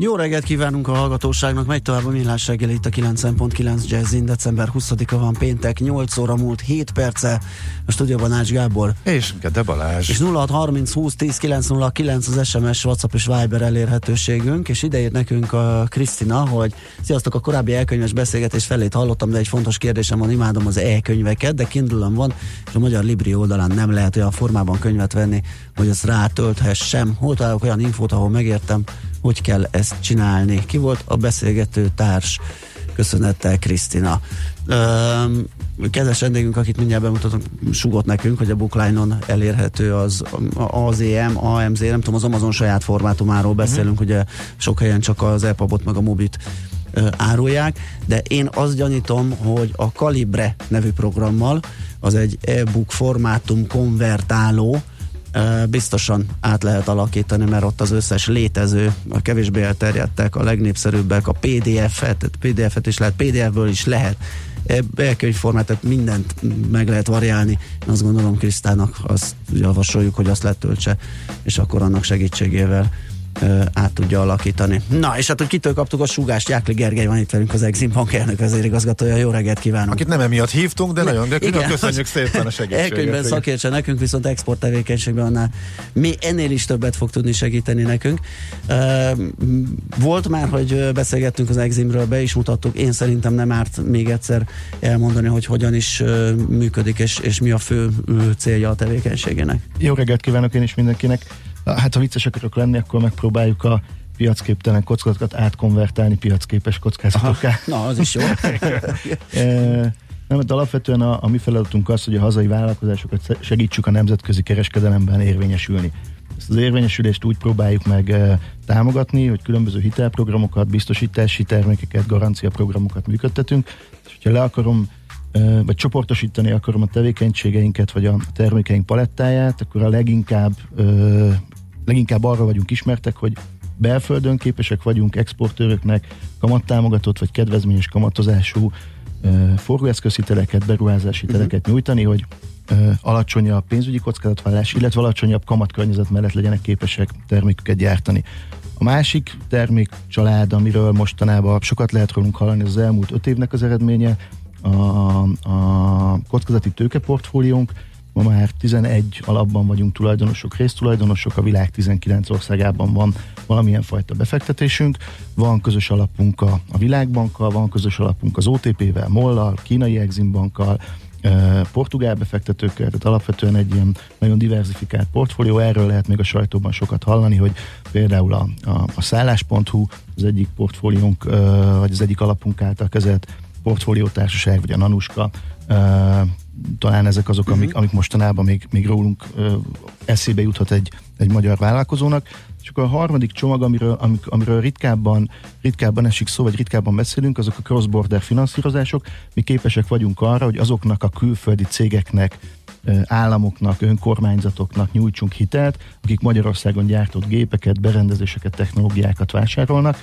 Jó reggelt kívánunk a hallgatóságnak, megy tovább a millás reggel itt a 9.9 Jazzin, december 20-a van péntek, 8 óra múlt 7 perce, a stúdióban Ács Gábor. És Gede Balázs. És 0630 20 10 909 az SMS, WhatsApp és Viber elérhetőségünk, és idejét nekünk a Krisztina, hogy sziasztok, a korábbi elkönyves beszélgetés felét hallottam, de egy fontos kérdésem van, imádom az e-könyveket, de kindle van, és a Magyar Libri oldalán nem lehet olyan formában könyvet venni, hogy ezt rátölthessem. Hol találok olyan infót, ahol megértem, hogy kell ezt csinálni. Ki volt a beszélgető társ? Köszönettel Krisztina. Kedves vendégünk, akit mindjárt bemutatom, sugott nekünk, hogy a bookline-on elérhető az AZM, AMZ, nem tudom, az Amazon saját formátumáról beszélünk, uh-huh. ugye sok helyen csak az EPUB-ot meg a Mobit árulják, de én azt gyanítom, hogy a Calibre nevű programmal az egy e-book formátum konvertáló, biztosan át lehet alakítani, mert ott az összes létező, a kevésbé elterjedtek, a legnépszerűbbek, a PDF-et, PDF-et is lehet, PDF-ből is lehet, elkönyvformát, tehát mindent meg lehet variálni. Én azt gondolom Krisztának azt javasoljuk, hogy azt letöltse, és akkor annak segítségével át tudja alakítani. Na, és hát, hogy kitől kaptuk a sugást, Jákli Gergely van itt velünk az Exim Bank elnök vezérigazgatója. Jó reggelt kívánok! Akit nem emiatt hívtunk, de ne, nagyon de igen, köszönjük szépen a segítséget. Elkönyvben szakértse nekünk, viszont export tevékenységben annál mi ennél is többet fog tudni segíteni nekünk. Volt már, hogy beszélgettünk az Eximről, be is mutattuk. Én szerintem nem árt még egyszer elmondani, hogy hogyan is működik, és, és mi a fő célja a tevékenységének. Jó reggelt kívánok én is mindenkinek! Hát ha vicces akarok lenni, akkor megpróbáljuk a piacképtelen kockázatokat átkonvertálni piacképes kockázatokká. Na, az is jó. e, nem, de alapvetően a, a mi feladatunk az, hogy a hazai vállalkozásokat segítsük a nemzetközi kereskedelemben érvényesülni. Ezt az érvényesülést úgy próbáljuk meg e, támogatni, hogy különböző hitelprogramokat, biztosítási termékeket, garanciaprogramokat működtetünk. És hogyha le akarom vagy csoportosítani akarom a tevékenységeinket, vagy a termékeink palettáját, akkor a leginkább, leginkább arra vagyunk ismertek, hogy belföldön képesek vagyunk exportőröknek kamattámogatott vagy kedvezményes kamatozású forgóeszközhiteleket, beruházási mhm. hiteleket uh-huh. nyújtani, hogy alacsonyabb pénzügyi kockázatvállalás, illetve alacsonyabb kamatkörnyezet mellett legyenek képesek terméküket gyártani. A másik termékcsalád, amiről mostanában sokat lehet rólunk hallani, az elmúlt öt évnek az eredménye, a, a kockázati tőkeportfóliónk, ma már 11 alapban vagyunk tulajdonosok, résztulajdonosok, a világ 19 országában van valamilyen fajta befektetésünk, van közös alapunk a, a Világbankkal, van közös alapunk az OTP-vel, MOL-lal, Kínai Exim Bankkal, portugál befektetőkkel, tehát alapvetően egy ilyen nagyon diversifikált portfólió, erről lehet még a sajtóban sokat hallani, hogy például a, a, a szállás.hu az egyik portfóliónk, vagy az egyik alapunk által kezelt portfóliótársaság, vagy a Nanuska, talán ezek azok, amik, uh-huh. amik mostanában még, még rólunk eszébe juthat egy, egy magyar vállalkozónak. És akkor a harmadik csomag, amiről, amik, amiről ritkábban, ritkábban esik szó, vagy ritkábban beszélünk, azok a cross-border finanszírozások. Mi képesek vagyunk arra, hogy azoknak a külföldi cégeknek, államoknak, önkormányzatoknak nyújtsunk hitelt, akik Magyarországon gyártott gépeket, berendezéseket, technológiákat vásárolnak,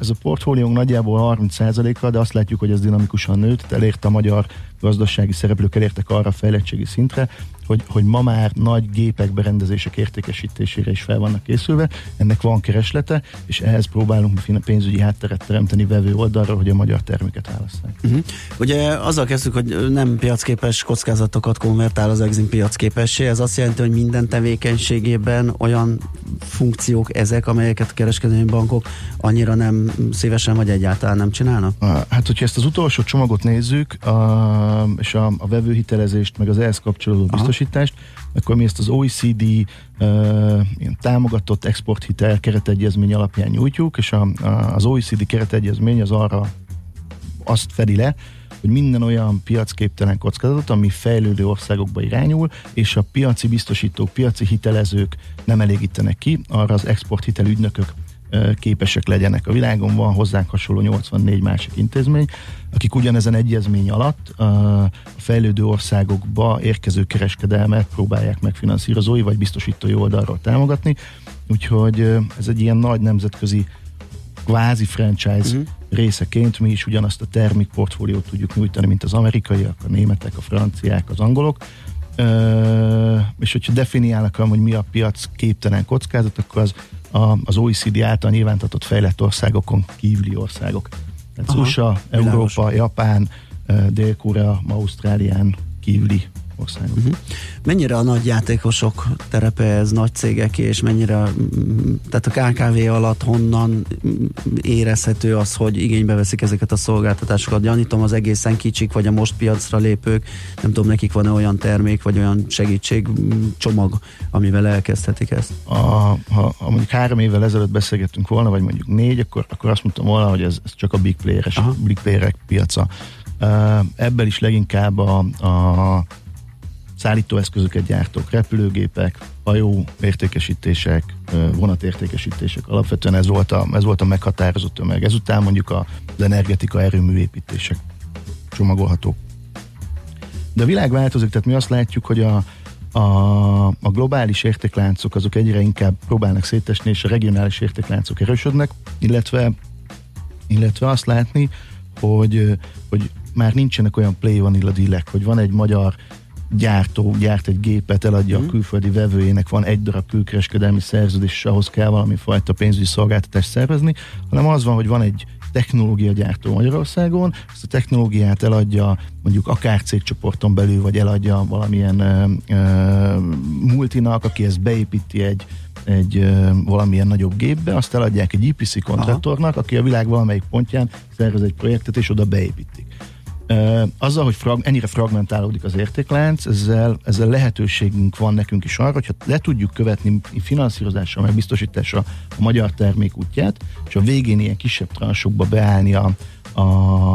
ez a portfóliónk nagyjából 30%-a, de azt látjuk, hogy ez dinamikusan nőtt, elérte a magyar gazdasági szereplők elértek arra a fejlettségi szintre, hogy, hogy ma már nagy gépek, berendezések értékesítésére is fel vannak készülve, ennek van kereslete, és ehhez próbálunk pénzügyi hátteret teremteni vevő oldalra, hogy a magyar terméket válasszák. Uh-huh. Ugye azzal kezdtük, hogy nem piacképes kockázatokat konvertál az Exim piacképessé, ez azt jelenti, hogy minden tevékenységében olyan funkciók ezek, amelyeket a kereskedelmi bankok annyira nem szívesen vagy egyáltalán nem csinálnak? Hát, hogyha ezt az utolsó csomagot nézzük, a, és a, a vevőhitelezést, meg az ehhez kapcsolódó biztos biztosítást, akkor mi ezt az OECD uh, támogatott exporthitel keretegyezmény alapján nyújtjuk, és a, a, az OECD keretegyezmény az arra azt fedi le, hogy minden olyan piacképtelen kockázat, ami fejlődő országokba irányul, és a piaci biztosítók, piaci hitelezők nem elégítenek ki, arra az exporthitel ügynökök képesek legyenek. A világon van hozzánk hasonló 84 másik intézmény, akik ugyanezen egyezmény alatt a fejlődő országokba érkező kereskedelmet próbálják meg finanszírozói vagy biztosítói oldalról támogatni. Úgyhogy ez egy ilyen nagy nemzetközi kvázi franchise uh-huh. részeként mi is ugyanazt a termékportfóliót tudjuk nyújtani, mint az amerikaiak, a németek, a franciák, az angolok. Ö, és hogyha definiálnak, hogy mi a piac képtelen kockázat, akkor az a, az OECD által nyilvántatott fejlett országokon kívüli országok. Tehát Aha, USA, Európa. Japán, Dél-Korea, Ausztrálián kívüli országok. Uh-huh. Mennyire a nagy játékosok terepe ez, nagy cégek, és mennyire, tehát a KKV alatt honnan érezhető az, hogy igénybe veszik ezeket a szolgáltatásokat? Gyanítom az egészen kicsik, vagy a most piacra lépők, nem tudom, nekik van-e olyan termék, vagy olyan segítség csomag, amivel elkezdhetik ezt? A, ha, ha mondjuk három évvel ezelőtt beszélgettünk volna, vagy mondjuk négy, akkor, akkor azt mondtam volna, hogy ez, ez csak a big playeres, big playerek piaca. Uh, ebből is leginkább a, a szállítóeszközöket gyártók, repülőgépek, hajó értékesítések, vonatértékesítések. Alapvetően ez volt a, ez volt a meghatározott tömeg. Ezután mondjuk az energetika erőműépítések csomagolhatók. De a világ változik, tehát mi azt látjuk, hogy a, a, a globális értékláncok azok egyre inkább próbálnak szétesni, és a regionális értékláncok erősödnek, illetve, illetve azt látni, hogy, hogy már nincsenek olyan play vanilla dealek, hogy van egy magyar gyártó gyárt egy gépet, eladja mm. a mhm. külföldi vevőjének, van egy darab külkereskedelmi szerződés, és ahhoz kell valami fajta pénzügyi szolgáltatást szervezni, hanem az van, hogy van egy technológia gyártó Magyarországon, ezt a technológiát eladja mondjuk akár cégcsoporton belül, vagy eladja valamilyen ö, ö, multinak, aki ezt beépíti egy, egy ö, valamilyen nagyobb gépbe, azt eladják egy IPC kontraktornak, aki a világ valamelyik pontján szervez egy projektet, és oda beépítik azzal, hogy frag, ennyire fragmentálódik az értéklánc, ezzel, ezzel lehetőségünk van nekünk is arra, hogyha le tudjuk követni finanszírozással, meg biztosítással a magyar termék útját, és a végén ilyen kisebb transokba beállni a, a,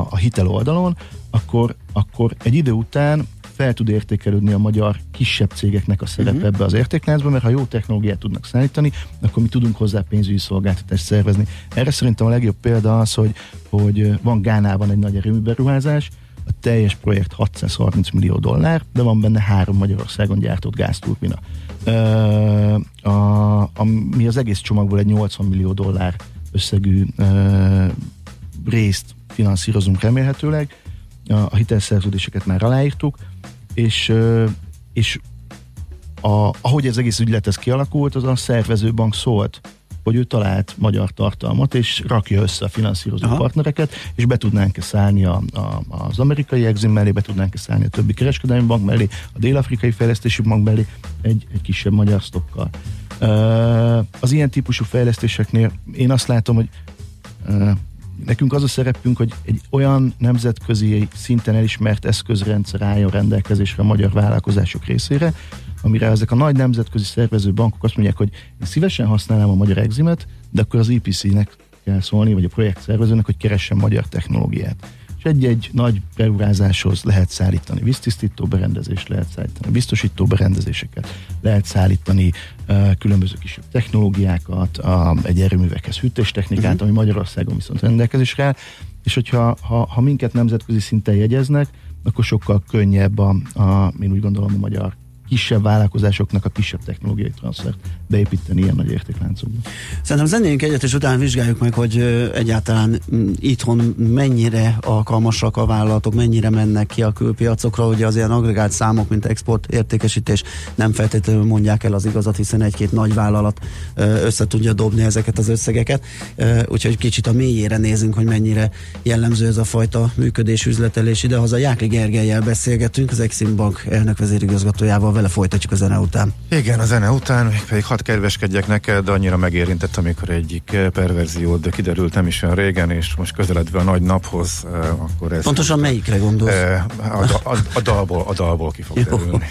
a hitel oldalon, akkor, akkor egy idő után fel tud értékelődni a magyar kisebb cégeknek a szerep uh-huh. ebbe az értékláncba, mert ha jó technológiát tudnak szállítani, akkor mi tudunk hozzá pénzügyi szolgáltatást szervezni. Erre szerintem a legjobb példa az, hogy, hogy van Gánában egy nagy erőműberuházás, a teljes projekt 630 millió dollár, de van benne három Magyarországon gyártott gázturbina. Uh, a, a, mi az egész csomagból egy 80 millió dollár összegű uh, részt finanszírozunk remélhetőleg. A, a hitelszerződéseket már aláírtuk, és, és a, ahogy ez egész ügylet ez kialakult, az a szervezőbank szólt hogy ő talált magyar tartalmat, és rakja össze a finanszírozó Aha. partnereket, és be tudnánk-e szállni a, a, az amerikai exim mellé, be tudnánk-e szállni a többi kereskedelmi bank mellé, a dél-afrikai fejlesztési bank mellé egy, egy kisebb magyar stokkal. Uh, az ilyen típusú fejlesztéseknél én azt látom, hogy nekünk az a szerepünk, hogy egy olyan nemzetközi szinten elismert eszközrendszer álljon rendelkezésre a magyar vállalkozások részére, amire ezek a nagy nemzetközi szervező bankok azt mondják, hogy én szívesen használnám a magyar eximet, de akkor az EPC-nek kell szólni, vagy a projekt szervezőnek, hogy keressen magyar technológiát. És egy-egy nagy beruházáshoz lehet szállítani víztisztító berendezést, lehet szállítani biztosító berendezéseket, lehet szállítani uh, különböző kisebb technológiákat, uh, egy erőművekhez hűtéstechnikát, uh-huh. ami Magyarországon viszont rendelkezésre áll, és hogyha ha, ha minket nemzetközi szinten jegyeznek, akkor sokkal könnyebb a, a, én úgy gondolom a magyar kisebb vállalkozásoknak a kisebb technológiai transzfert beépíteni ilyen nagy értékláncokba. Szerintem zennéljünk egyet, és utána vizsgáljuk meg, hogy egyáltalán itthon mennyire alkalmasak a vállalatok, mennyire mennek ki a külpiacokra, ugye az ilyen agregált számok, mint export értékesítés nem feltétlenül mondják el az igazat, hiszen egy-két nagy vállalat össze tudja dobni ezeket az összegeket, úgyhogy kicsit a mélyére nézünk, hogy mennyire jellemző ez a fajta működés, üzletelés. Ide haza Jákli Gergelyel beszélgetünk, az Exim Bank elnök vezérigazgatójával, vele folytatjuk a zene után. Igen, a zene után, még pedig hadd kedveskedjek neked, de annyira megérintett, amikor egyik eh, perverziód kiderült nem is olyan régen, és most közeledve a nagy naphoz, eh, akkor ez... Pontosan melyikre gondolsz? Eh, a, a, a, a, dalból, a dalból ki fog derülni.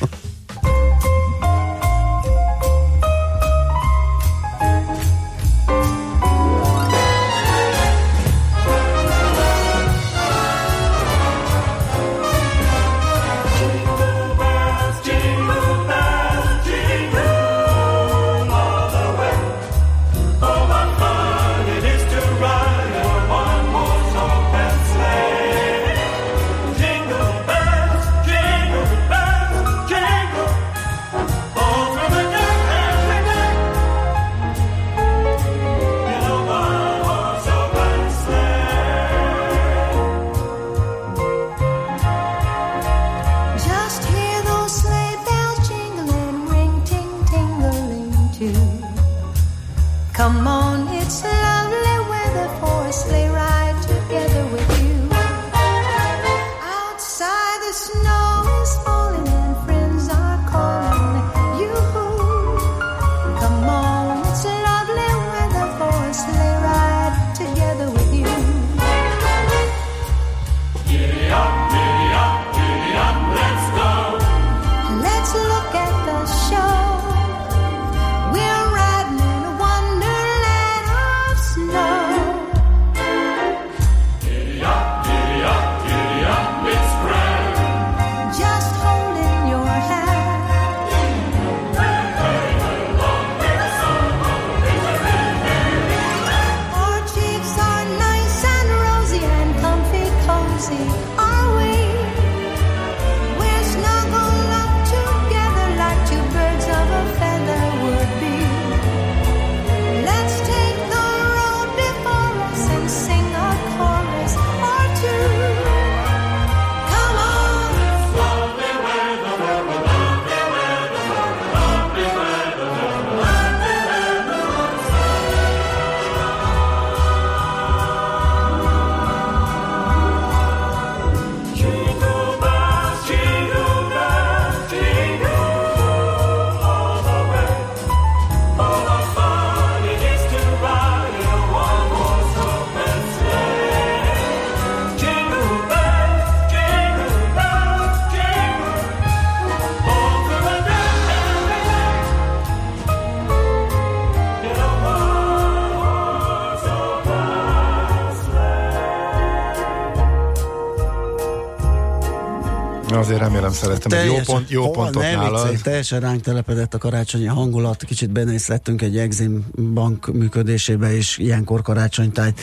Szeretem, hogy jó, pont, jó pontot nem nálad. Vicc, teljesen ránk telepedett a karácsonyi hangulat, kicsit benézlettünk egy Exim bank működésébe, és ilyenkor karácsonytájt,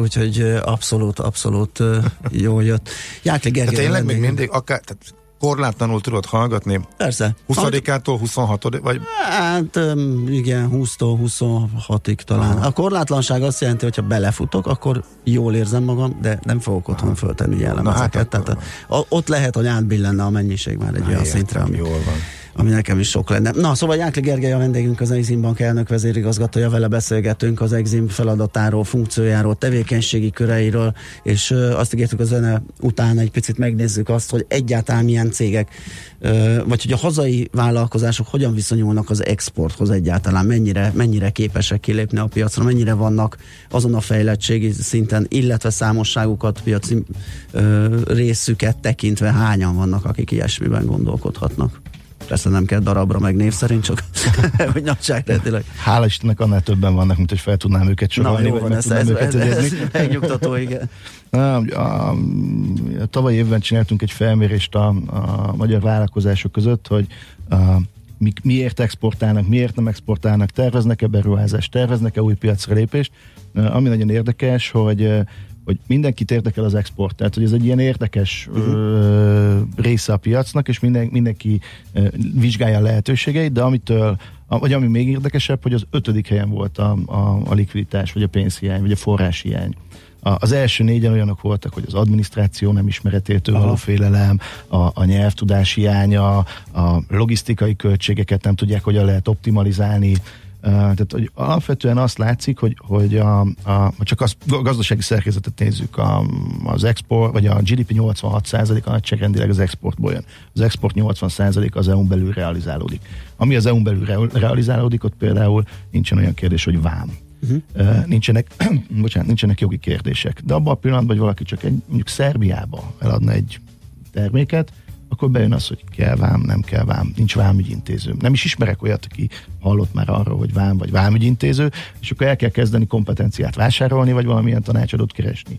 úgyhogy abszolút, abszolút jó jött. Jákli Gergely. tényleg még mindig, akár, tehát korlátlanul tudod hallgatni? Persze. 20-ától 26 vagy? Hát igen, 20-tól 26-ig talán. A korlátlanság azt jelenti, hogy ha belefutok, akkor jól érzem magam, de nem fogok otthon föltenni jellemezeket. Hát, Tehát a, a, ott lehet, hogy átbillenne a mennyiség már egy Na, olyan szintre, ami, jól van ami nekem is sok lenne. Na, szóval Jákli Gergely a vendégünk, az Exim Bank elnök vezérigazgatója, vele beszélgetünk az Exim feladatáról, funkciójáról, tevékenységi köreiről, és ö, azt ígértük a zene után egy picit megnézzük azt, hogy egyáltalán milyen cégek, ö, vagy hogy a hazai vállalkozások hogyan viszonyulnak az exporthoz egyáltalán, mennyire, mennyire képesek kilépni a piacra, mennyire vannak azon a fejlettségi szinten, illetve számosságukat, piaci ö, részüket tekintve hányan vannak, akik ilyesmiben gondolkodhatnak. Persze nem kell darabra, meg név szerint, csak hogy nagyságrendileg. Hála Istennek annál többen vannak, mint hogy fel tudnám őket sorolni. Na jó van, ez, ez, ez, ez megnyugtató, igen. Na, a, a, a tavaly évben csináltunk egy felmérést a, a magyar vállalkozások között, hogy a, mi, miért exportálnak, miért nem exportálnak, terveznek-e beruházást, terveznek-e új piacra lépést. Ami nagyon érdekes, hogy hogy mindenkit érdekel az export, tehát hogy ez egy ilyen érdekes uh-huh. ö, része a piacnak, és minden, mindenki ö, vizsgálja a lehetőségeit, de amitől, a, vagy ami még érdekesebb, hogy az ötödik helyen volt a, a, a likviditás, vagy a pénzhiány, vagy a forráshiány. A, az első négyen olyanok voltak, hogy az adminisztráció nem ismeretétől való félelem, a, a nyelvtudás hiánya, a logisztikai költségeket nem tudják, hogyan lehet optimalizálni, tehát hogy alapvetően azt látszik, hogy, hogy a, a, csak a gazdasági szerkezetet nézzük, a, az export, vagy a GDP 86%-a nagyságrendileg az exportból jön. Az export 80% az EU-n belül realizálódik. Ami az EU-n belül realizálódik, ott például nincsen olyan kérdés, hogy vám. Uh-huh. nincsenek, bocsánat, nincsenek jogi kérdések. De abban a pillanatban, hogy valaki csak egy, mondjuk Szerbiába eladna egy terméket, akkor bejön az, hogy kell vám, nem kell vám, nincs vámügyintéző. Nem is ismerek olyat, aki hallott már arról, hogy vám vagy vámügyintéző, és akkor el kell kezdeni kompetenciát vásárolni, vagy valamilyen tanácsadót keresni.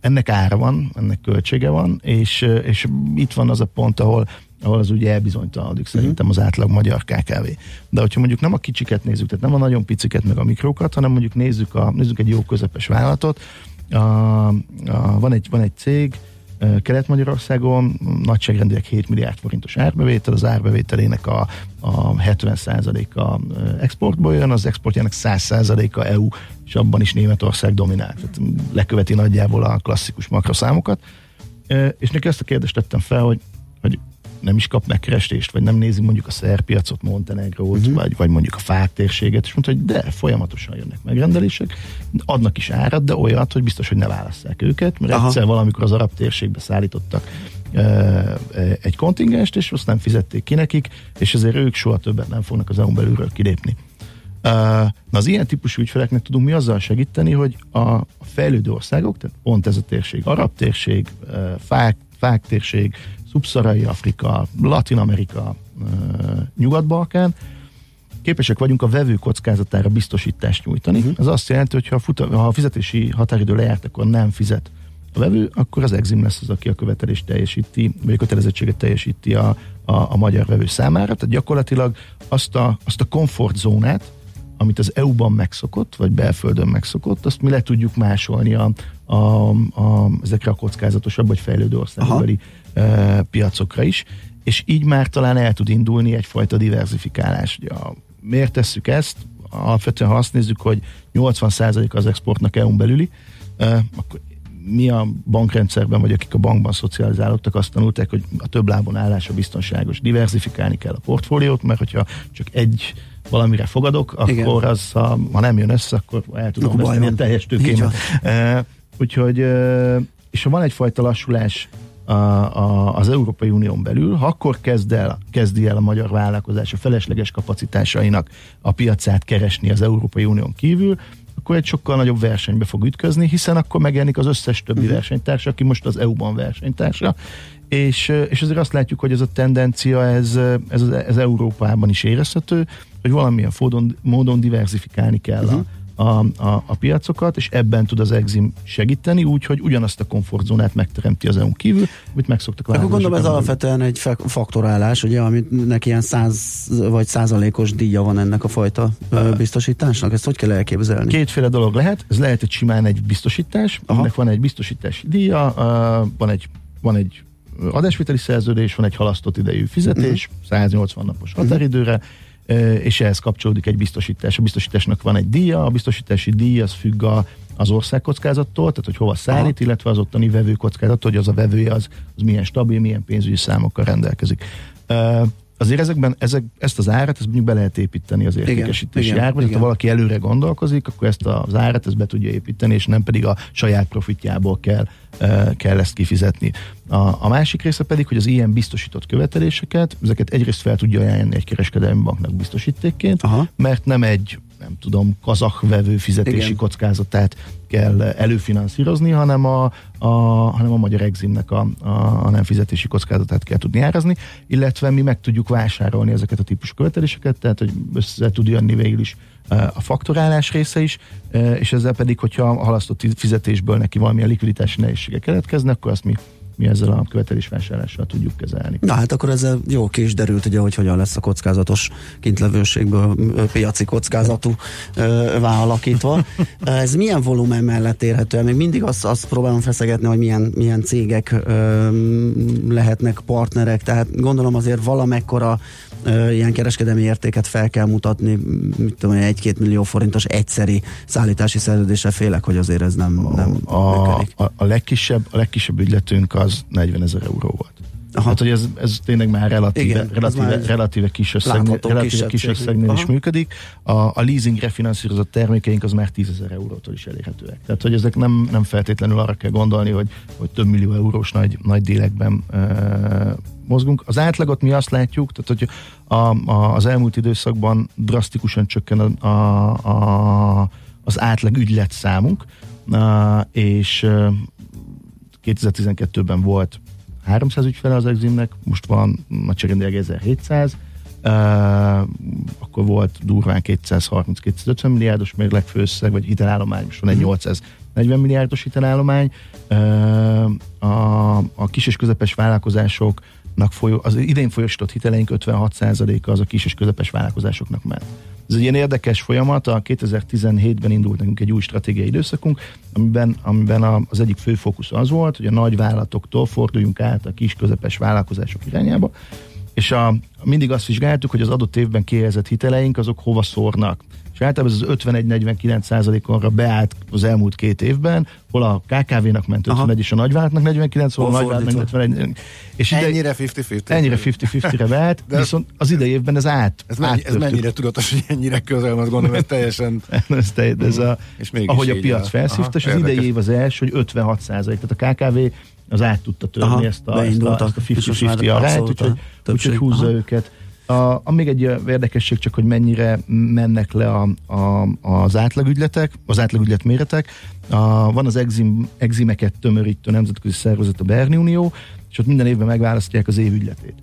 Ennek ára van, ennek költsége van, és, és itt van az a pont, ahol ahol az ugye elbizonytalanodik szerintem az átlag magyar KKV. De hogyha mondjuk nem a kicsiket nézzük, tehát nem a nagyon piciket, meg a mikrokat, hanem mondjuk nézzük, a, nézzük egy jó közepes vállalatot, a, a, van, egy, van egy cég, Kelet-Magyarországon nagyságrendileg 7 milliárd forintos árbevétel, az árbevételének a, a 70%-a exportból jön, az exportjának 100%-a EU, és abban is Németország dominál. Tehát leköveti nagyjából a klasszikus makroszámokat. És neki ezt a kérdést tettem fel, hogy, hogy nem is kap megkerestést, vagy nem nézi mondjuk a szerpiacot, Montenegrót, uh-huh. vagy, vagy mondjuk a fák térséget, és mondta, hogy de, folyamatosan jönnek megrendelések, adnak is árat, de olyat, hogy biztos, hogy ne válasszák őket, mert Aha. egyszer valamikor az arab térségbe szállítottak egy kontingenst, és azt nem fizették ki nekik, és ezért ők soha többet nem fognak az EU-n belülről kilépni. Na az ilyen típusú ügyfeleknek tudunk mi azzal segíteni, hogy a fejlődő országok, tehát pont ez a térség, arab térség, fák, fák térség, szubszarai Afrika, Latin Amerika, Nyugat-Balkán, képesek vagyunk a vevő kockázatára biztosítást nyújtani. Uh-huh. Ez azt jelenti, hogy ha, futa, ha a fizetési határidő lejárt, akkor nem fizet a vevő, akkor az Exim lesz az, aki a követelést teljesíti, vagy a kötelezettséget teljesíti a, a, a magyar vevő számára. Tehát gyakorlatilag azt a, azt a komfortzónát, amit az EU-ban megszokott, vagy belföldön megszokott, azt mi le tudjuk másolni a, a, a, ezekre a kockázatosabb, vagy fejlődő országbeli e, piacokra is, és így már talán el tud indulni egyfajta diversifikálás. Ugye a, miért tesszük ezt? Alapvetően, ha azt nézzük, hogy 80% az exportnak EU-n belüli, e, akkor mi a bankrendszerben, vagy akik a bankban szocializálódtak, azt tanulták, hogy a több lábon állása biztonságos. Diversifikálni kell a portfóliót, mert hogyha csak egy valamire fogadok, akkor Igen. az, ha, ha nem jön össze, akkor el tudom veszteni a teljes tőkémet. E, úgyhogy, e, és ha van egyfajta lassulás a, a, az Európai Unión belül, ha akkor kezd el, kezdi el a magyar vállalkozás a felesleges kapacitásainak a piacát keresni az Európai Unión kívül, akkor egy sokkal nagyobb versenybe fog ütközni, hiszen akkor megjelenik az összes többi uh-huh. versenytársa, aki most az EU-ban versenytársa, és, és azért azt látjuk, hogy ez a tendencia, ez, ez, ez Európában is érezhető, hogy valamilyen módon, módon diversifikálni kell uh-huh. a, a, a, piacokat, és ebben tud az Exim segíteni, úgyhogy ugyanazt a komfortzónát megteremti az EU-n kívül, amit megszoktak Akkor gondolom ez alapvetően egy faktorálás, ugye, aminek ilyen száz vagy százalékos díja van ennek a fajta uh, biztosításnak. Ezt hogy kell elképzelni? Kétféle dolog lehet. Ez lehet egy simán egy biztosítás, Aha. aminek van egy biztosítási díja, uh, van egy van egy adásviteli szerződés, van egy halasztott idejű fizetés, uh-huh. Mhm. 180 napos határidőre, uh-huh. és ehhez kapcsolódik egy biztosítás. A biztosításnak van egy díja, a biztosítási díj az függ a, az országkockázattól, tehát hogy hova szállít, Aha. illetve az ottani vevő kockázattól, hogy az a vevője az, az milyen stabil, milyen pénzügyi számokkal rendelkezik. Azért ezekben, ezek, ezt az árat, ezt mondjuk be lehet építeni az értékesítési igen, árba, tehát ha valaki előre gondolkozik, akkor ezt az árat ezt be tudja építeni, és nem pedig a saját profitjából kell, kell ezt kifizetni. A, a másik része pedig, hogy az ilyen biztosított követeléseket, ezeket egyrészt fel tudja ajánlani egy kereskedelmi banknak biztosítékként, Aha. mert nem egy nem tudom, kazak vevő fizetési Igen. kockázatát kell előfinanszírozni, hanem a, a, hanem a magyar eximnek a, a, a nem fizetési kockázatát kell tudni árazni, illetve mi meg tudjuk vásárolni ezeket a típusú követeléseket, tehát hogy össze tud jönni végül is e, a faktorálás része is, e, és ezzel pedig, hogyha a halasztott fizetésből neki valamilyen likviditási nehézsége keletkeznek, akkor azt mi mi ezzel a követelésvásárlással tudjuk kezelni. Na hát akkor ezzel jó ki is derült, ugye, hogy hogyan lesz a kockázatos kintlevőségből piaci kockázatú vállalakítva. Ez milyen volumen mellett érhető? Még mindig azt, azt próbálom feszegetni, hogy milyen, milyen cégek ö, lehetnek partnerek, tehát gondolom azért valamekkora ilyen kereskedelmi értéket fel kell mutatni, mit tudom, egy-két millió forintos egyszeri szállítási szerződése félek, hogy azért ez nem, nem a, a, a, a, legkisebb, a legkisebb ügyletünk az 40 ezer euró volt. Aha. Hát, hogy ez, ez tényleg már relatíve, Igen, relatíve, már relatíve kis összegnél, relatíve kis összegnél is működik. A, a leasingre finanszírozott termékeink az már 10 ezer eurótól is elérhetőek. Tehát, hogy ezek nem, nem feltétlenül arra kell gondolni, hogy, hogy több millió eurós nagy, nagy délekben e, mozgunk. Az átlagot mi azt látjuk, tehát, hogy a, a, az elmúlt időszakban drasztikusan csökken a, a, a, az átlag ügylet számunk, e, és 2012-ben volt 300 ügyfele az Eximnek, most van nagyságrendileg 1700, Uh, akkor volt durván 230-250 milliárdos mérlegfőszeg, vagy hitelállomány, most van egy 840 mhm. milliárdos hitelállomány. Uh, a, a kis és közepes vállalkozásoknak folyó, az idén folyosított hiteleink 56%-a az a kis és közepes vállalkozásoknak ment. Ez egy ilyen érdekes folyamat, a 2017-ben indult nekünk egy új stratégiai időszakunk, amiben, amiben az egyik fő fókusz az volt, hogy a nagy vállalatoktól forduljunk át a kis közepes vállalkozások irányába, és a, mindig azt vizsgáltuk, hogy az adott évben kihelyezett hiteleink azok hova szórnak és általában ez az 51-49 százalékonra beállt az elmúlt két évben, hol a KKV-nak ment 51 és a nagyvállalatnak 49, hol a nagyvállalatnak 51. És ide, ennyire 50-50. Ennyire 50-50-re beállt, De viszont az idei évben ez át. Ez, mennyi, ez mennyire tudatos, hogy ennyire közel, azt gondolom, ez teljesen... ez, te, ez a, és ahogy a piac felszívta, és az idei év az első, hogy 56 százalék. Tehát a KKV az át tudta törni Aha, ezt a, ezt a, ezt a 50-50 arányt, úgyhogy, úgyhogy húzza Aha. őket. A, a még egy érdekesség csak, hogy mennyire mennek le a, a, az átlagügyletek, az átlagügylet méretek. A, van az exim, eximeket tömörítő nemzetközi szervezet, a Berni Unió, és ott minden évben megválasztják az év ügyletét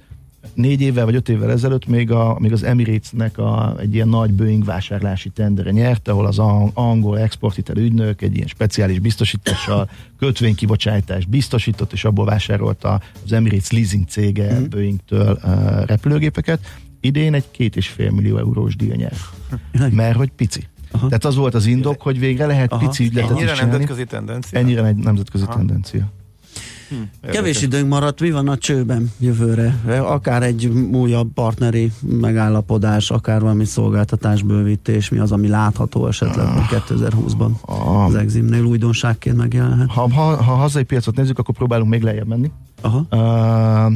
négy évvel vagy öt évvel ezelőtt még, a, még az Emirates-nek a, egy ilyen nagy Boeing vásárlási tendere nyerte, ahol az angol exportitel ügynök egy ilyen speciális biztosítással kötvénykibocsátást biztosított, és abból vásárolta az Emirates leasing cége mm. Boeing-től uh, repülőgépeket. Idén egy két és fél millió eurós díj nyer. Mert hogy pici. Aha. Tehát az volt az indok, hogy végre lehet Aha. pici ügyletet Ennyire nemzetközi tendencia? Ennyire egy nemzetközi Aha. tendencia. Hm, Kevés időnk maradt, mi van a csőben jövőre? Akár egy újabb partneri megállapodás, akár valami szolgáltatásbővítés, mi az, ami látható esetleg ah, 2020-ban ah, az Eximnél újdonságként megjelenhet? Ha, ha, ha hazai piacot nézzük, akkor próbálunk még lejjebb menni. Aha. Uh,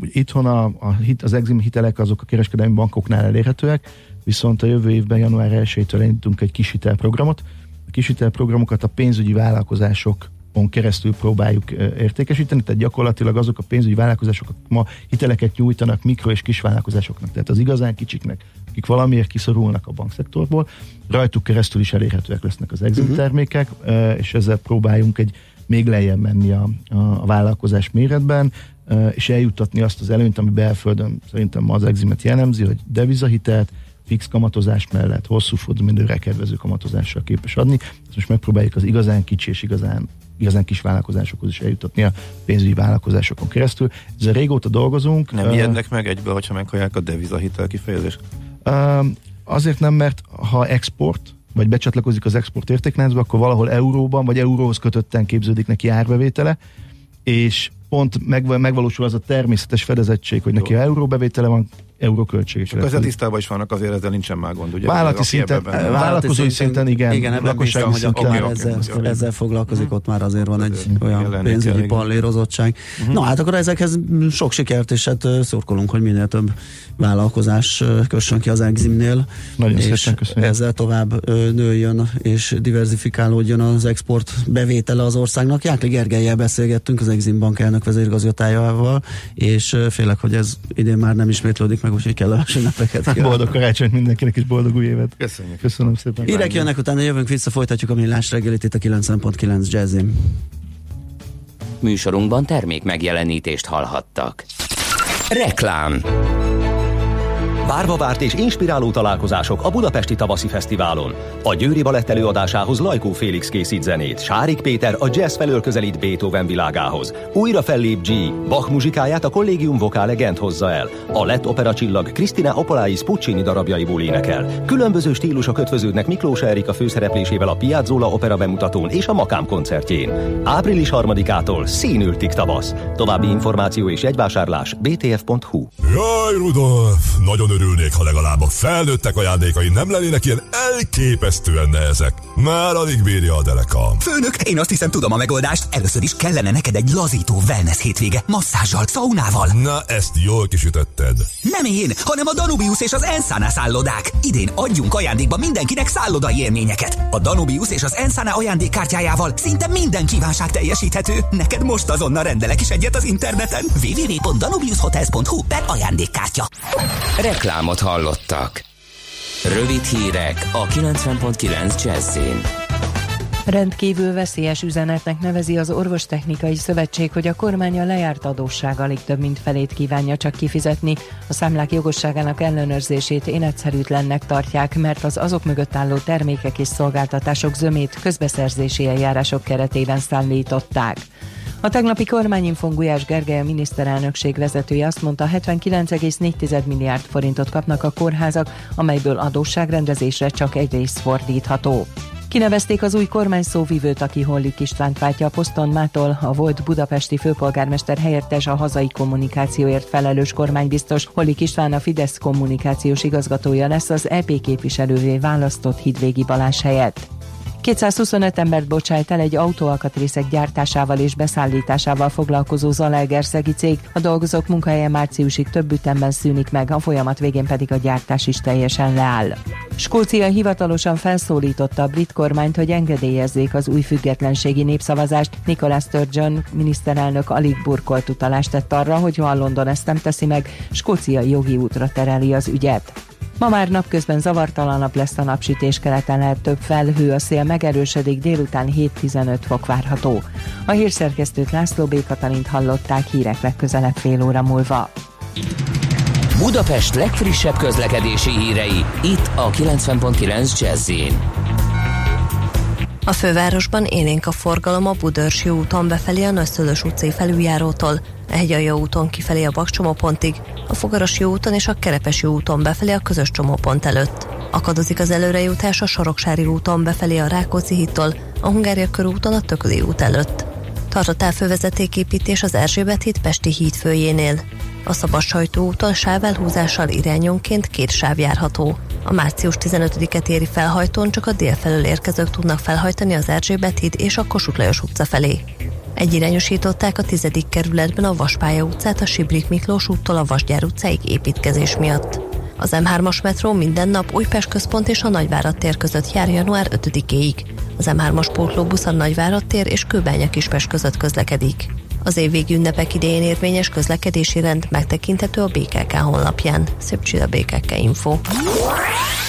itthon a, a hit, az Exim hitelek azok a kereskedelmi bankoknál elérhetőek, viszont a jövő évben január 1-től indítunk egy kis hitelprogramot. A kis hitelprogramokat a pénzügyi vállalkozások on keresztül próbáljuk értékesíteni, tehát gyakorlatilag azok a pénzügyi vállalkozások, akik ma hiteleket nyújtanak mikro és kis vállalkozásoknak, tehát az igazán kicsiknek, akik valamiért kiszorulnak a bankszektorból, rajtuk keresztül is elérhetőek lesznek az exit uh-huh. termékek, és ezzel próbáljunk egy még lejjebb menni a, a, a vállalkozás méretben, és eljuttatni azt az előnyt, ami belföldön szerintem ma az eximet jellemzi, hogy devizahitelt, fix kamatozás mellett hosszú fordulmidőre kedvező kamatozással képes adni. Ezt most megpróbáljuk az igazán kicsi és igazán igazán kis vállalkozásokhoz is eljutatni a pénzügyi vállalkozásokon keresztül. Ezzel régóta dolgozunk. Nem uh, ijednek meg egyből, hogyha meghallják a devizahitel kifejezést? Uh, azért nem, mert ha export, vagy becsatlakozik az export értékláncba, akkor valahol euróban, vagy euróhoz kötötten képződik neki árbevétele, és pont megvalósul az a természetes fedezettség, hogy neki euróbevétele van, euróköltség. Csak ezzel tisztában is vannak azért, ezzel nincsen már gond. Ugye, vállalati szinten, vállalkozói szinten, igen. Igen, ebben biztos, hogy aki már ezzel, ezzel foglalkozik, ott már azért van egy olyan pénzügyi pallérozottság. Mhm. Na hát akkor ezekhez sok sikert, és hát szurkolunk, hogy minél több vállalkozás kössön ki az Eximnél. Nagyon és ezzel tovább nőjön és diversifikálódjon az export bevétele az országnak. Jákli Gergelyel beszélgettünk az Exim Bank elnök vezérigazgatájával, és félek, hogy ez idén már nem ismétlődik meg, úgyhogy kellemes ünnepeket. Boldog karácsonyt mindenkinek, és boldog új évet. Köszönjük. Köszönöm szépen. Hírek jönnek, utána jövünk vissza, folytatjuk a millás reggelit itt a 90.9 Jazzim. Műsorunkban termék megjelenítést hallhattak. Reklám Várva és inspiráló találkozások a Budapesti Tavaszi Fesztiválon. A Győri Balett előadásához Lajkó Félix készít zenét, Sárik Péter a jazz felől közelít Beethoven világához. Újra fellép G, Bach muzsikáját a Collegium Vocal Legend hozza el. A lett opera csillag Kristina Opolais Puccini darabjaiból énekel. Különböző stílusok ötvöződnek Miklós Erika főszereplésével a Piazzola opera bemutatón és a Makám koncertjén. Április 3-ától színültik tavasz. További információ és jegyvásárlás btf.hu. Jaj, Rudolf! Nagyon örülnék, ha legalább a felnőttek ajándékai nem lennének ilyen elképesztően nehezek. Már alig bírja a derekam. Főnök, én azt hiszem tudom a megoldást. Először is kellene neked egy lazító wellness hétvége, masszázsal, szaunával. Na, ezt jól kisütötted. Nem én, hanem a Danubius és az Ensana szállodák. Idén adjunk ajándékba mindenkinek szállodai élményeket. A Danubius és az Ensana ajándékkártyájával szinte minden kívánság teljesíthető. Neked most azonnal rendelek is egyet az interneten. www.danubiushotels.hu per ajándékkártya. Reklámot hallottak. Rövid hírek a 90.9 Jazzin. Rendkívül veszélyes üzenetnek nevezi az Orvostechnikai Szövetség, hogy a kormány a lejárt adósság alig több mint felét kívánja csak kifizetni. A számlák jogosságának ellenőrzését életszerűtlennek tartják, mert az azok mögött álló termékek és szolgáltatások zömét közbeszerzési eljárások keretében szállították. A tegnapi kormányinfon Gulyás Gergely a miniszterelnökség vezetője azt mondta, 79,4 milliárd forintot kapnak a kórházak, amelyből adósságrendezésre csak egy rész fordítható. Kinevezték az új kormány szóvivőt, aki Hollik Istvánt váltja a poszton mától, a volt budapesti főpolgármester helyettes a hazai kommunikációért felelős kormánybiztos. Hollik István a Fidesz kommunikációs igazgatója lesz az EP képviselővé választott Hidvégi Balázs helyett. 225 embert bocsájt el egy autóalkatrészek gyártásával és beszállításával foglalkozó Zalaegerszegi cég. A dolgozók munkahelye márciusig több ütemben szűnik meg, a folyamat végén pedig a gyártás is teljesen leáll. Skócia hivatalosan felszólította a brit kormányt, hogy engedélyezzék az új függetlenségi népszavazást. Nicola Sturgeon miniszterelnök alig burkolt utalást tett arra, hogy ha a London ezt nem teszi meg, skóciai jogi útra tereli az ügyet. Ma már napközben zavartalanabb lesz a napsütés, keleten lehet több felhő, a szél megerősödik, délután 7-15 fok várható. A hírszerkesztőt László B. Katalint hallották hírek legközelebb fél óra múlva. Budapest legfrissebb közlekedési hírei, itt a 90.9 jazz a fővárosban élénk a forgalom a Budörsi úton befelé a Nagyszülős utcai felüljárótól, a Hegyalja úton kifelé a Bakcsomópontig, a Fogarasi úton és a Kerepesi úton befelé a közös csomópont előtt. Akadozik az előrejutás a Soroksári úton befelé a Rákóczi hittól, a Hungária körúton a Tököli út előtt. Tartott elfővezetéképítés az Erzsébet híd Pesti híd főjénél. A Szabad Sajtó úton sávelhúzással irányonként két sáv járható. A március 15-et éri felhajtón csak a dél érkezők tudnak felhajtani az Erzsébet híd és a Kossuth Lajos utca felé. Egyirányosították a tizedik kerületben a Vaspálya utcát a Sibrik Miklós úttól a Vasgyár utcáig építkezés miatt. Az M3-as metró minden nap Újpest központ és a Nagyvárad tér között jár január 5-éig. Az M3-as pótlóbusz a Nagyvárad tér és Kőbánya Kispest között közlekedik. Az évvégi ünnepek idején érvényes közlekedési rend megtekinthető a BKK honlapján. Szép csida BKK Info.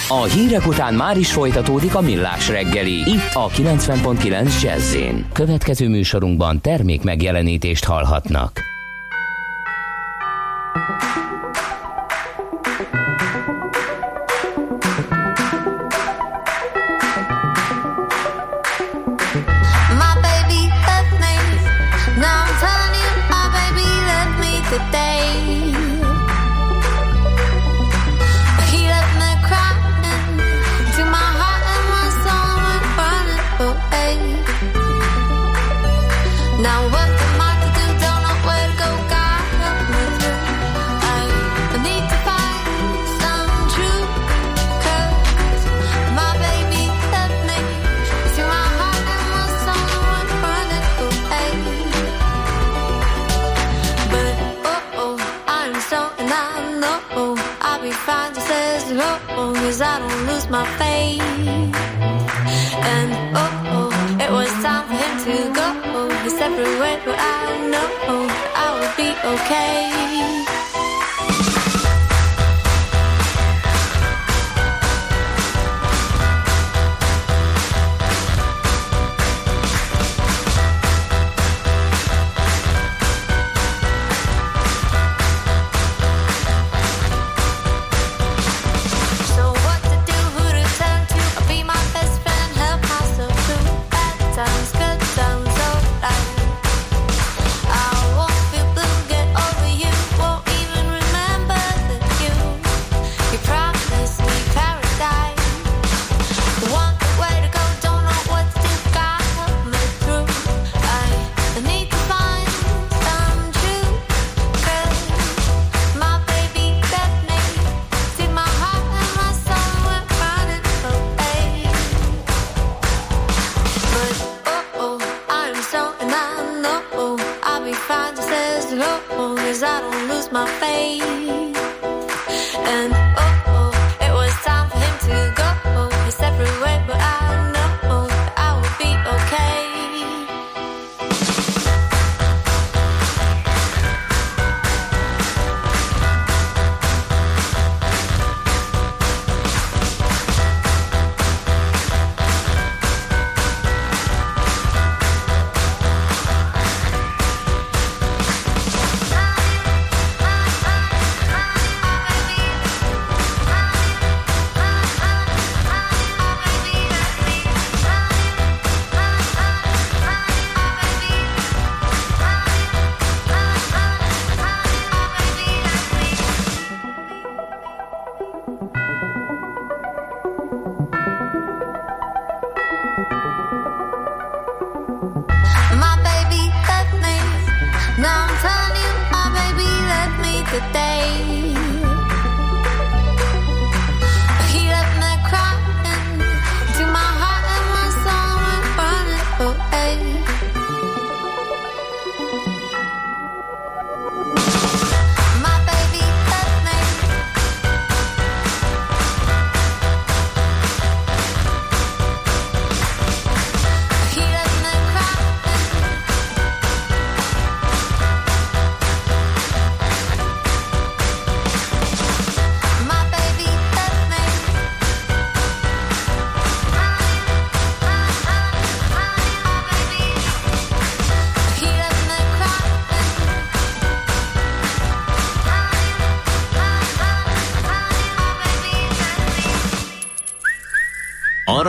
A hírek után már is folytatódik a millás reggeli. Itt a 90.9 jazz Következő műsorunkban termék megjelenítést hallhatnak. My baby left me, now I'm telling you, my baby left me today. okay. as long as I don't lose my faith. And oh, oh, it was time for him to go his separate way, but I.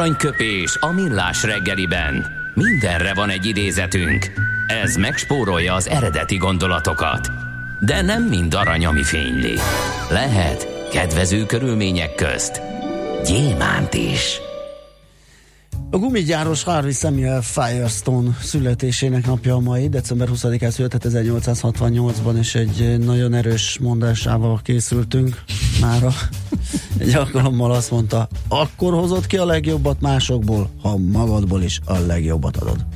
Aranyköpés a millás reggeliben. Mindenre van egy idézetünk. Ez megspórolja az eredeti gondolatokat. De nem mind arany, ami fényli. Lehet kedvező körülmények közt gyémánt is. A gumigyáros Harvey Samuel Firestone születésének napja a mai, december 20-án született 1868-ban, és egy nagyon erős mondásával készültünk mára. Egy alkalommal azt mondta, akkor hozott ki a legjobbat másokból, ha magadból is a legjobbat adod.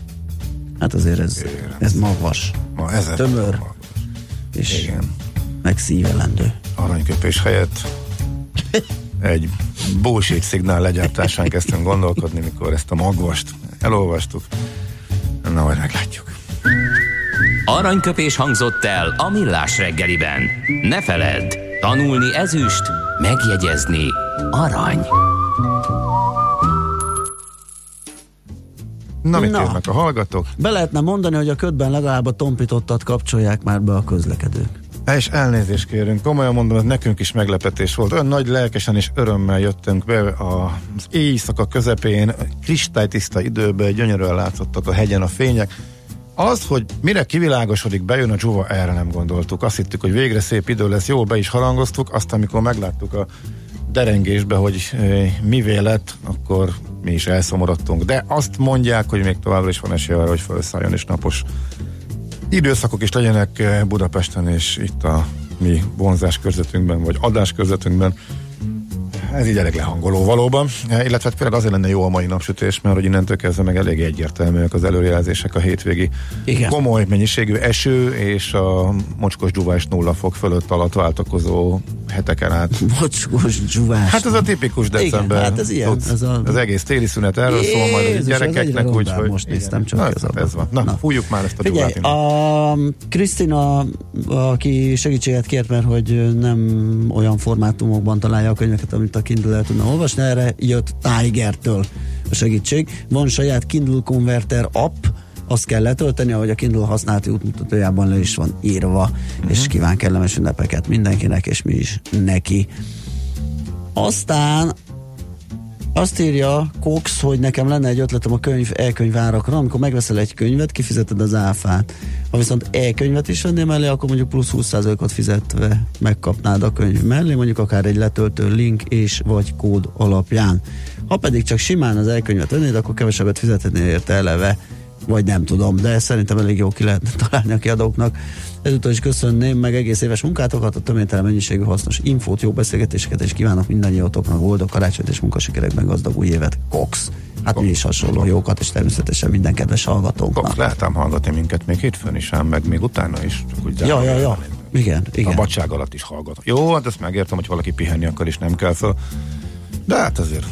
Hát azért ez, ez magvas, Ma ez tömör, és Igen. megszívelendő. Aranyköpés helyett egy bullshit szignál legyártásán kezdtünk gondolkodni, mikor ezt a magvast elolvastuk. Na, majd meglátjuk. Aranyköpés hangzott el a millás reggeliben. Ne feledd, tanulni ezüst, megjegyezni arany. Na, mit Na. írnak a hallgatók? Be lehetne mondani, hogy a ködben legalább a tompítottat kapcsolják már be a közlekedők. És elnézést kérünk, komolyan mondom, ez nekünk is meglepetés volt. Olyan nagy lelkesen és örömmel jöttünk be az éjszaka közepén, kristálytiszta időben, gyönyörűen látszottak a hegyen a fények. Az, hogy mire kivilágosodik, bejön a dzsuva, erre nem gondoltuk. Azt hittük, hogy végre szép idő lesz, jól be is harangoztuk, aztán amikor megláttuk a derengésbe, hogy mivé lett, akkor mi is elszomorodtunk. De azt mondják, hogy még továbbra is van esély arra, hogy felszálljon és napos időszakok is legyenek Budapesten és itt a mi vonzás körzetünkben, vagy adás körzetünkben. Ez így elég lehangoló valóban, illetve hát például azért lenne jó a mai napsütés, mert hogy innentől kezdve meg elég egyértelműek az előrejelzések a hétvégi Igen. komoly mennyiségű eső és a mocskos dzsuvás nulla fok fölött alatt váltakozó heteken át. Mocskos dzsuvás. Hát ez a tipikus december. Igen, hát ez ilyen, Tudsz, ez a- Az egész téli szünet erről szól majd a Jézus, ez gyerekeknek, úgyhogy most néztem csak Na, igazából. ez van. Na, Na. fújjuk már ezt a Figyelj, a Krisztina, aki segítséget kért, mert hogy nem olyan formátumokban találja a könyveket, amit a Kindle el tudna olvasni, erre jött Tiger-től a segítség. Van saját Kindle Converter app, azt kell letölteni, ahogy a Kindle használati útmutatójában le is van írva, uh-huh. és kíván kellemes ünnepeket mindenkinek, és mi is neki. Aztán azt írja Cox, hogy nekem lenne egy ötletem a könyv e-könyvárakra, amikor megveszel egy könyvet, kifizeted az áfát. Ha viszont e-könyvet is vennél mellé, akkor mondjuk plusz 20%-ot fizetve megkapnád a könyv mellé, mondjuk akár egy letöltő link és vagy kód alapján. Ha pedig csak simán az e-könyvet vennéd, akkor kevesebbet fizetnél érte eleve, vagy nem tudom, de szerintem elég jó ki lehetne találni a kiadóknak. Ezúttal is köszönném meg egész éves munkátokat, a töménytelen mennyiségű hasznos infót, jó beszélgetéseket, és kívánok mindannyiatoknak boldog karácsonyt és munkasikerekben gazdag új évet. Cox. Hát mi is hasonló jókat, és természetesen minden kedves hallgatónknak. Cox, lehet ám hallgatni minket még hétfőn is, ám meg még utána is. Csak úgy Ja, ja, ja. zárójelben. Igen, A igen. badság alatt is hallgat. Jó, hát ezt megértem, hogy valaki pihenni akar, és nem kell föl. De hát azért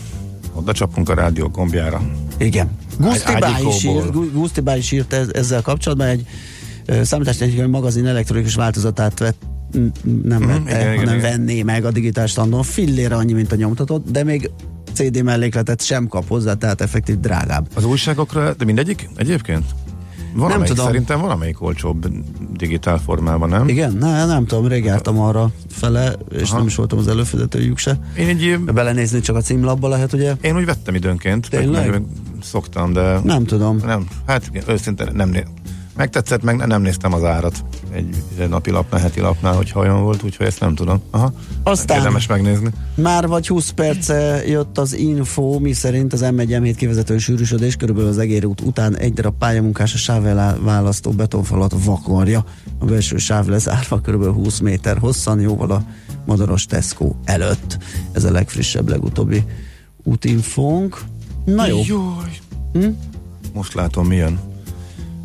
oda csapunk a rádió gombjára. Igen. Guszti Bá is, ágyikóból. írt, Gu- Guszti Bá is írt ez, ezzel kapcsolatban egy számítástechnikai magazin elektronikus változatát vett nem Mhm, vette, igen, igen, hanem igen. venné meg a digitális standon, fillére annyi, mint a nyomtatott, de még CD mellékletet sem kap hozzá, tehát effektív drágább. Az újságokra, de mindegyik egyébként? Valamelyik, tudom. Szerintem valamelyik olcsóbb digitál formában, nem? Igen, ne, nem tudom, rég jártam arra fele, és Aha. nem is voltam az előfizetőjük se. Én, egy, Belenézni csak a címlapba lehet, ugye? én úgy vettem időnként, Tényleg? meg, meg szoktam, de Nem tudom. nem, hát igen, őszintén nem megtetszett, meg nem néztem az árat egy, egy napi lapnál, heti lapnál, hogy olyan volt, úgyhogy ezt nem tudom. Aha. Aztán- Érdemes megnézni. Már vagy 20 perce jött az info, mi szerint az M1 M7 kivezető sűrűsödés körülbelül az egér út után egy darab pályamunkás a sávválasztó betonfalat vakarja. A belső sáv lezárva körülbelül 20 méter hosszan, jóval a Madaros Tesco előtt. Ez a legfrissebb, legutóbbi útinfónk. Na jó, Jaj. Hm? Most látom, milyen.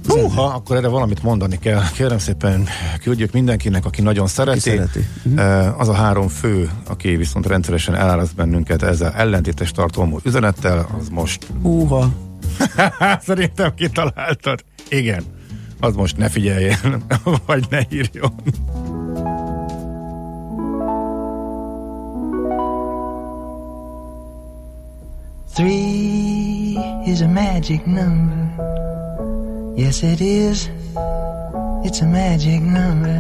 Húha, akkor erre valamit mondani kell. Kérem szépen, küldjük mindenkinek, aki nagyon szereti. Ki szereti. Mhm. Az a három fő, aki viszont rendszeresen eláraszt bennünket ezzel ellentétes tartalmú üzenettel, az most húha, Szerintem kitaláltad. Igen. Az most ne figyeljen, vagy ne írjon. Three is a magic number. Yes, it is. It's a magic number.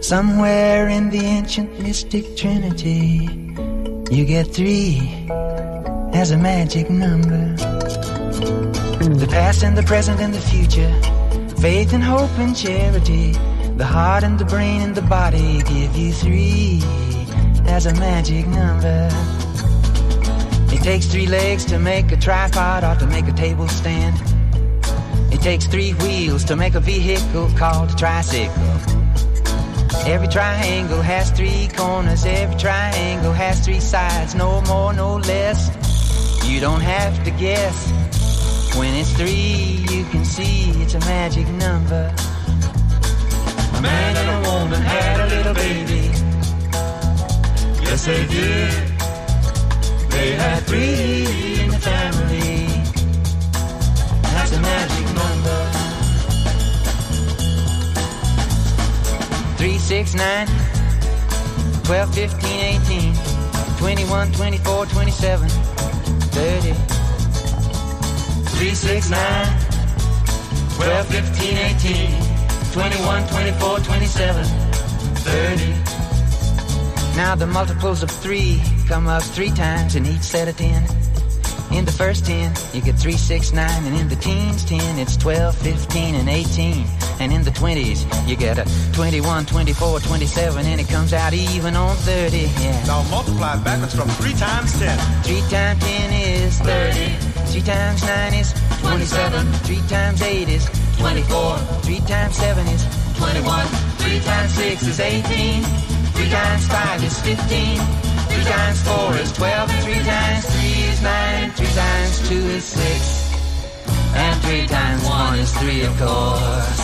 Somewhere in the ancient mystic trinity, you get three has a magic number. The past and the present and the future, faith and hope and charity, the heart and the brain and the body give you three has a magic number. It takes three legs to make a tripod or to make a table stand. It takes three wheels to make a vehicle called a tricycle. Every triangle has three corners, every triangle has three sides, no more, no less. You don't have to guess. When it's three, you can see it's a magic number. A man and a woman had a little baby. Yes, they did. They had three in the family. That's a magic number. Three, six, nine, 12, 15, 18, 21, 24, 27, 30. 3, 6, 9, 12, 15, 18, 21, 24, 27, 30. Now the multiples of 3 come up 3 times in each set of 10. In the first 10, you get 3, 6, 9, and in the teens 10, it's 12, 15, and 18. And in the 20s, you get a 21, 24, 27, and it comes out even on 30. Yeah. Now multiply backwards from 3 times 10. 3 times 10 is 30. 3 times 9 is 27. 3 times 8 is 24. 3 times 7 is 21. 3 times 6 is 18. 3 times 5 is 15. 3 times 4 is 12. 3 times 3 is 9. 3 times 2 is 6. And 3 times 1 is 3, of course.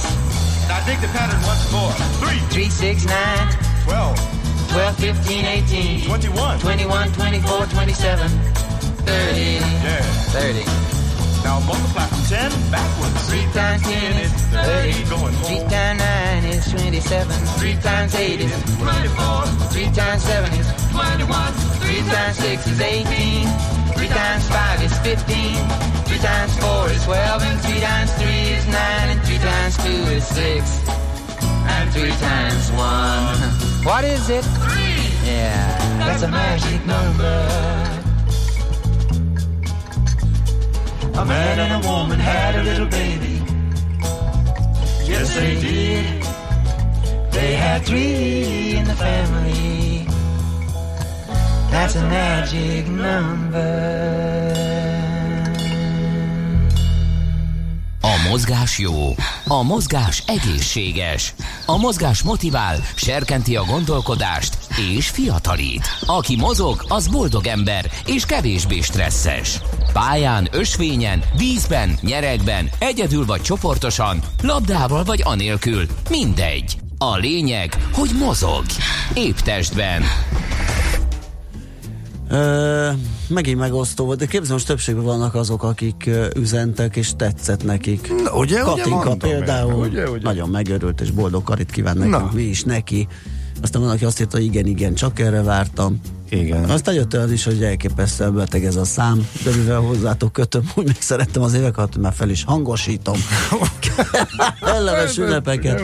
Now dig the pattern once more. 3, 3, 6, 9, 12, 12, 15, 18, 21. 21, 24, 27, 30. Yeah. 30. Now multiply from 10 backwards. 3 times 10 is 30. 3 Going more. times 9 is 27. 3 times 8 is 24. 3 times 7 is 21. 3 times 6 is 18. 3 times 5 is 15. 3 times 4 is 12. And 3 times 3 is 9. And 3 times 2 is 6. And 3 times 1. What is it? 3. Yeah, that's a magic number. A man and a woman had a little baby. Yes, they did. They had three in the family. That's a magic number. A mozgás jó, a mozgás egészséges, a mozgás motivál, serkenti a gondolkodást és fiatalít. Aki mozog, az boldog ember és kevésbé stresszes. Pályán, ösvényen, vízben, nyeregben, egyedül vagy csoportosan, labdával vagy anélkül, mindegy. A lényeg, hogy mozog. Épp testben. Ö, megint megosztó volt, de képzeld, most többségben vannak azok, akik üzentek, és tetszett nekik. Na, ugye, ugye Katinka mondom például ugye, ugye. nagyon megörült, és boldog karit kíván nekünk, Na. mi is neki. Aztán van, aki azt írta, hogy igen, igen, csak erre vártam. Igen. Aztán jött az is, hogy elképesztően beteg ez a szám, de mivel hozzátok kötöm, úgy meg szerettem az évek alatt, hogy már fel is hangosítom. Ellenes ünnepeket.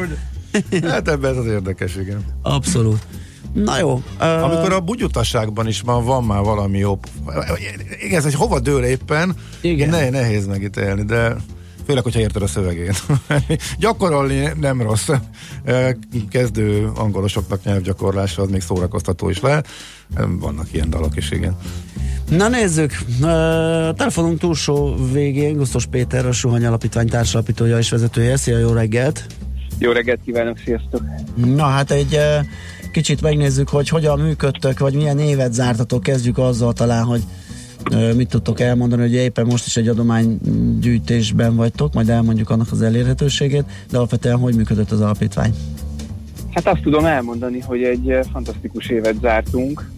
Hát ebben ez az érdekes, igen. Abszolút. Na jó. Amikor a bugyutasságban is van, van már valami jobb. Igen, ez, hogy hova dől éppen, Igen. Ne, nehéz megítélni, de főleg, hogyha érted a szövegét. Gyakorolni nem rossz. Kezdő angolosoknak nyelvgyakorlása az még szórakoztató is lehet. Vannak ilyen dalok is, igen. Na nézzük, a telefonunk túlsó végén Gusztos Péter, a Suhany Alapítvány társalapítója és vezetője. Szia, jó reggelt! Jó reggelt kívánok, sziasztok! Na hát egy kicsit megnézzük, hogy hogyan működtök, vagy milyen évet zártatok. Kezdjük azzal talán, hogy mit tudtok elmondani, hogy éppen most is egy adománygyűjtésben vagytok, majd elmondjuk annak az elérhetőségét, de alapvetően hogy működött az alapítvány? Hát azt tudom elmondani, hogy egy fantasztikus évet zártunk.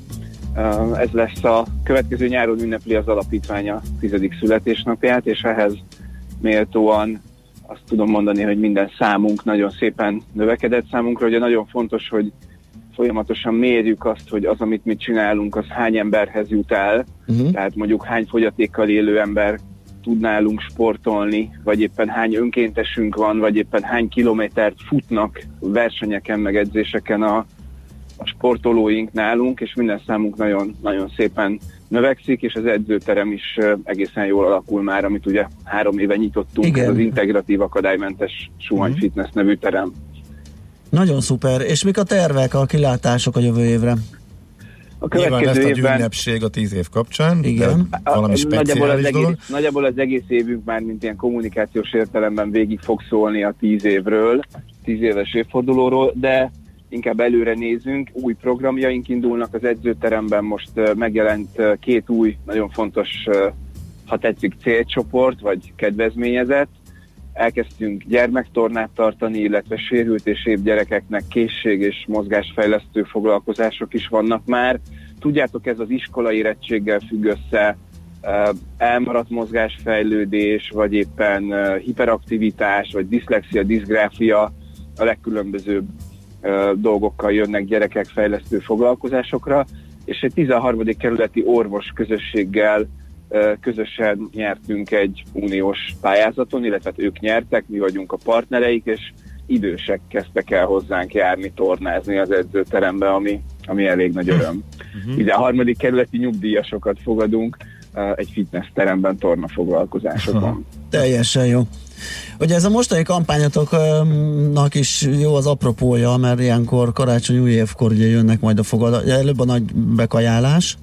Ez lesz a következő nyáron ünnepli az alapítványa tizedik születésnapját, és ehhez méltóan azt tudom mondani, hogy minden számunk nagyon szépen növekedett számunkra. Ugye nagyon fontos, hogy folyamatosan mérjük azt, hogy az, amit mi csinálunk, az hány emberhez jut el. Uh-huh. Tehát mondjuk hány fogyatékkal élő ember tud nálunk sportolni, vagy éppen hány önkéntesünk van, vagy éppen hány kilométert futnak versenyeken, meg edzéseken a, a sportolóink nálunk, és minden számunk nagyon, nagyon szépen növekszik, és az edzőterem is egészen jól alakul már, amit ugye három éve nyitottunk, Igen. az integratív akadálymentes Suhany Mhm. Fitness nevű terem. Nagyon szuper. És mik a tervek, a kilátások a jövő évre? A Nyilván lesz következő egy évben ünnepség a tíz év kapcsán, Igen. de valami A- nagyjából, az speciális egész, dolog. nagyjából az egész évünk már, mint ilyen kommunikációs értelemben végig fog szólni a tíz évről, tíz éves évfordulóról, de inkább előre nézünk, új programjaink indulnak az edzőteremben, most megjelent két új, nagyon fontos, ha tetszik, célcsoport, vagy kedvezményezett. Elkezdtünk gyermektornát tartani, illetve sérült és épp gyerekeknek készség és mozgásfejlesztő foglalkozások is vannak már. Tudjátok, ez az iskola érettséggel függ össze, elmaradt mozgásfejlődés, vagy éppen hiperaktivitás, vagy diszlexia, diszgráfia, a legkülönbözőbb dolgokkal jönnek gyerekek fejlesztő foglalkozásokra, és egy 13. kerületi orvos közösséggel közösen nyertünk egy uniós pályázaton, illetve hát ők nyertek, mi vagyunk a partnereik, és idősek kezdtek el hozzánk járni, tornázni az edzőterembe, ami, ami elég nagy öröm. Uh-huh. Ide a harmadik kerületi nyugdíjasokat fogadunk egy fitness teremben torna foglalkozásokon. Teljesen jó. Ugye ez a mostani kampányatoknak is jó az apropója, mert ilyenkor karácsony új évkor ugye jönnek majd a fogadalmak, előbb a nagy bekajálás,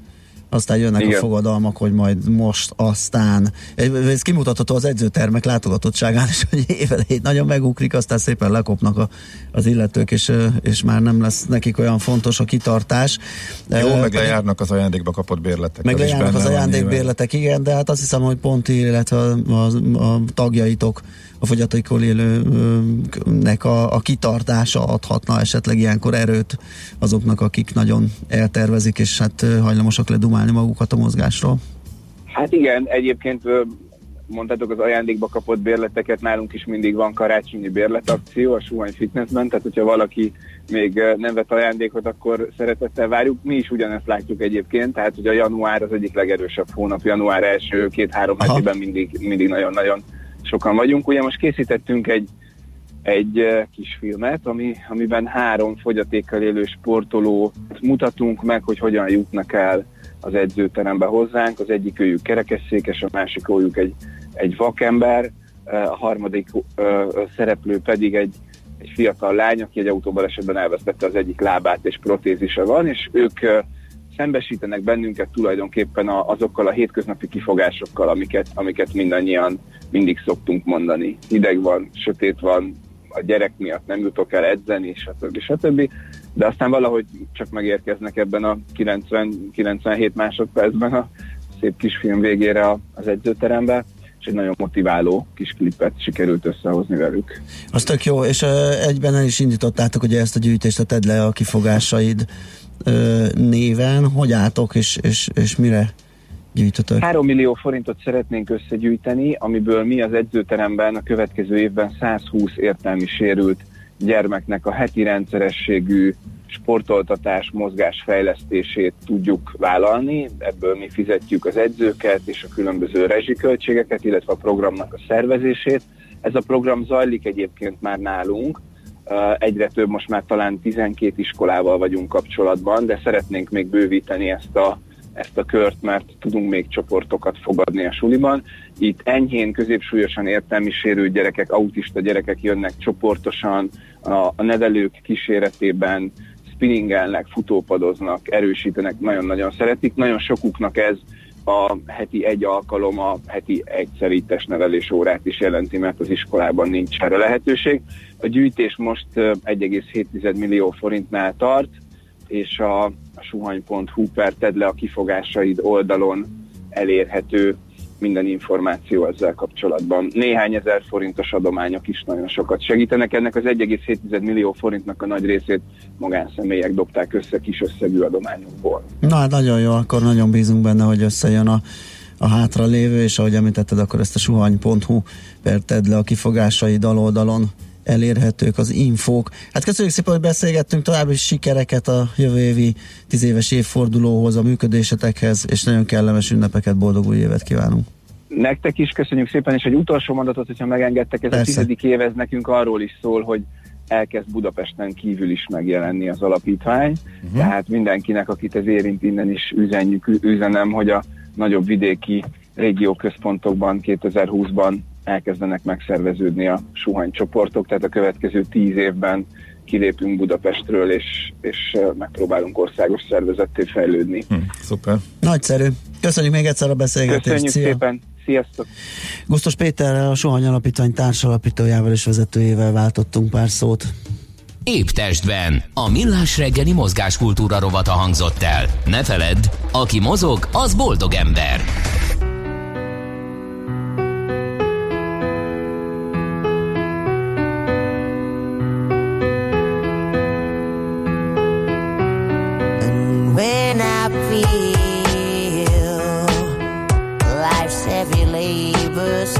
aztán jönnek Igen. A fogadalmak, hogy majd most, aztán. Ez kimutatható az edzőtermek látogatottságán is, hogy évelejét nagyon megukrik, aztán szépen lekopnak a, az illetők, és, és már nem lesz nekik olyan fontos a kitartás. Jó, meg lejárnak az ajándékba kapott bérletek. meg lejárnak az ajándékbérletek, igen, de hát azt hiszem, hogy pont illetve a, a, a tagjaitok, a fogyatékkal élőnek a, a kitartása adhatna esetleg ilyenkor erőt azoknak, akik nagyon eltervezik, és hát hajlamosak ledumálni magukat a mozgásról. Hát igen, egyébként mondtátok az ajándékba kapott bérleteket, nálunk is mindig van karácsonyi bérletakció a Suhany Fitnessben, tehát hogyha valaki még nem vett ajándékot, akkor szeretettel várjuk. Mi is ugyanezt látjuk egyébként, tehát hogy a január az egyik legerősebb hónap, január első két-három hetében mindig, mindig nagyon-nagyon sokan vagyunk. Ugye most készítettünk egy egy kis filmet, ami, amiben három fogyatékkal élő sportolót mutatunk meg, hogy hogyan jutnak el az edzőterembe hozzánk. Az egyik őjük kerekesszékes, a másik őjük egy, egy vakember, a harmadik ö, szereplő pedig egy, egy fiatal lány, aki egy autóbalesetben elvesztette az egyik lábát és protézise van, és ők szembesítenek bennünket tulajdonképpen a, azokkal a hétköznapi kifogásokkal, amiket, amiket mindannyian mindig szoktunk mondani. Hideg van, sötét van, a gyerek miatt nem jutok el edzeni, stb. stb. De aztán valahogy csak megérkeznek ebben a 90-97 másodpercben a szép kis film végére az edzőterembe, és egy nagyon motiváló kis klipet sikerült összehozni velük. Az tök jó, és egyben el is indítottátok ugye ezt a gyűjtést, a tedd le a kifogásaid néven, hogy álltok, és, és, és mire gyűjtötök? 3 millió forintot szeretnénk összegyűjteni, amiből mi az edzőteremben a következő évben 120 értelmi sérült gyermeknek a heti rendszerességű sportoltatás, mozgás fejlesztését tudjuk vállalni. Ebből mi fizetjük az edzőket és a különböző rezsiköltségeket, illetve a programnak a szervezését. Ez a program zajlik egyébként már nálunk, egyre több, most már talán 12 iskolával vagyunk kapcsolatban, de szeretnénk még bővíteni ezt a, ezt a kört, mert tudunk még csoportokat fogadni a suliban. Itt enyhén, középsúlyosan értelmi sérült gyerekek, autista gyerekek jönnek csoportosan, a, a nevelők kíséretében spinningelnek, futópadoznak, erősítenek, nagyon-nagyon szeretik. Nagyon sokuknak ez a heti egy alkalom, a heti egyszer testnevelés órát is jelenti, mert az iskolában nincs erre lehetőség. A gyűjtés most ö, 1,7 millió forintnál tart, és a suhany.hu per tedd le a kifogásaid oldalon elérhető minden információ ezzel kapcsolatban. Néhány ezer forintos adományok is nagyon sokat segítenek. Ennek az 1,7 millió forintnak a nagy részét magánszemélyek dobták össze kis összegű adományokból. Na hát nagyon jó, akkor nagyon bízunk benne, hogy összejön a, a hátra lévő, és ahogy említetted, akkor ezt a suhany.hu per tedd le a kifogásaid oldalon elérhetők az infók. Hát köszönjük szépen, hogy beszélgettünk, további sikereket a jövő évi tíz éves évfordulóhoz, a működésetekhez, és nagyon kellemes ünnepeket, boldog új évet kívánunk. Nektek is köszönjük szépen, és egy utolsó mondatot, hogyha megengedtek, ez Persze. a tizedik év, ez nekünk arról is szól, hogy elkezd Budapesten kívül is megjelenni az alapítvány, uh-huh. tehát mindenkinek, akit ez érint, innen is üzenjük, üzenem, hogy a nagyobb vidéki régióközpontokban 2020-ban elkezdenek megszerveződni a suhanycsoportok, tehát a következő tíz évben kilépünk Budapestről, és, és megpróbálunk országos szervezetté fejlődni. Hm, szuper. Nagyszerű. Köszönjük még egyszer a beszélgetést. Köszönjük Szia. szépen. Sziasztok! Gusztus Péterrel, a Sohany Alapítvány társalapítójával és vezetőjével váltottunk pár szót. Épp testben. A millás reggeli mozgáskultúra rovata hangzott el. Ne feledd, aki mozog, az boldog ember. when I feel life's heavy labors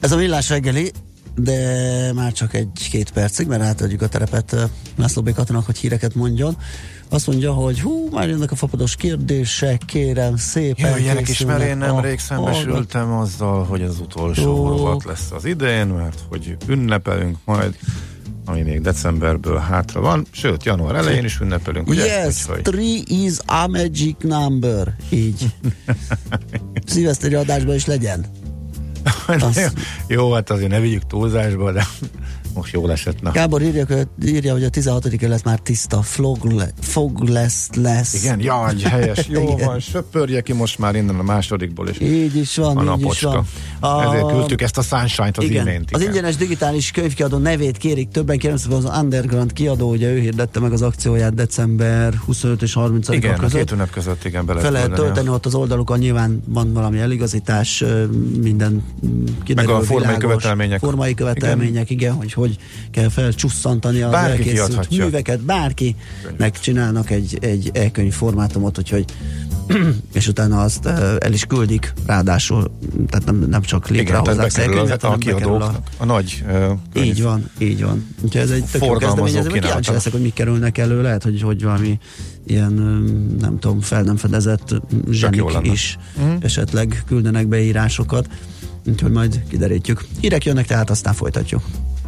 Ez a villás reggeli, de már csak egy-két percig, mert átadjuk a terepet László B. Katonak, hogy híreket mondjon. Azt mondja, hogy hú, már jönnek a fapados kérdések, kérem szépen. Jöjjenek is, mert én nemrég szembesültem azzal, hogy az utolsó rovat lesz az idén, mert hogy ünnepelünk majd ami még decemberből hátra van, sőt, január elején is ünnepelünk, ugye? Yes, Úgyhogy... three is a magic number. Így. Szilveszteri adásban is legyen. Jó, hát azért ne vigyük túlzásba, de most jól esett. Na. Gábor írja, írja, hogy a 16. kerület már tiszta, fog, le, fog lesz, lesz. Igen, jaj, helyes, jó Igen. van, söpörje ki most már innen a másodikból is. Így is van, a így is van. A... Ezért küldtük ezt a Sunshine-t az igen, imént. Az ingyenes digitális könyvkiadó nevét kérik többen, kérem szépen az Underground kiadó, ugye ő hirdette meg az akcióját december 25 és 30 Igen, között. két ünnep között igen, be lehet Fel lehet tölteni ott az oldalukon, nyilván van valami eligazítás, minden kiderül, Meg a formai világos, követelmények. Formai követelmények, igen, igen hogy hogy kell felcsusszantani az Bárki elkészült kiadhatja. műveket, bárki megcsinálnak egy, egy e-könyv formátumot, úgyhogy és utána azt el is küldik, ráadásul, tehát nem, nem csak létrehozzák az, e-könyvet, a hanem bekerül a, a nagy uh, így van, így van. Úgyhogy ez egy tök jó kezdeményezés, kíváncsi leszek, hogy mik kerülnek elő, lehet, hogy, hogy valami ilyen, nem tudom, fel nem fedezett zsenik is Mhm. esetleg küldenek be írásokat, úgyhogy majd kiderítjük. Hírek jönnek, tehát aztán folytatjuk.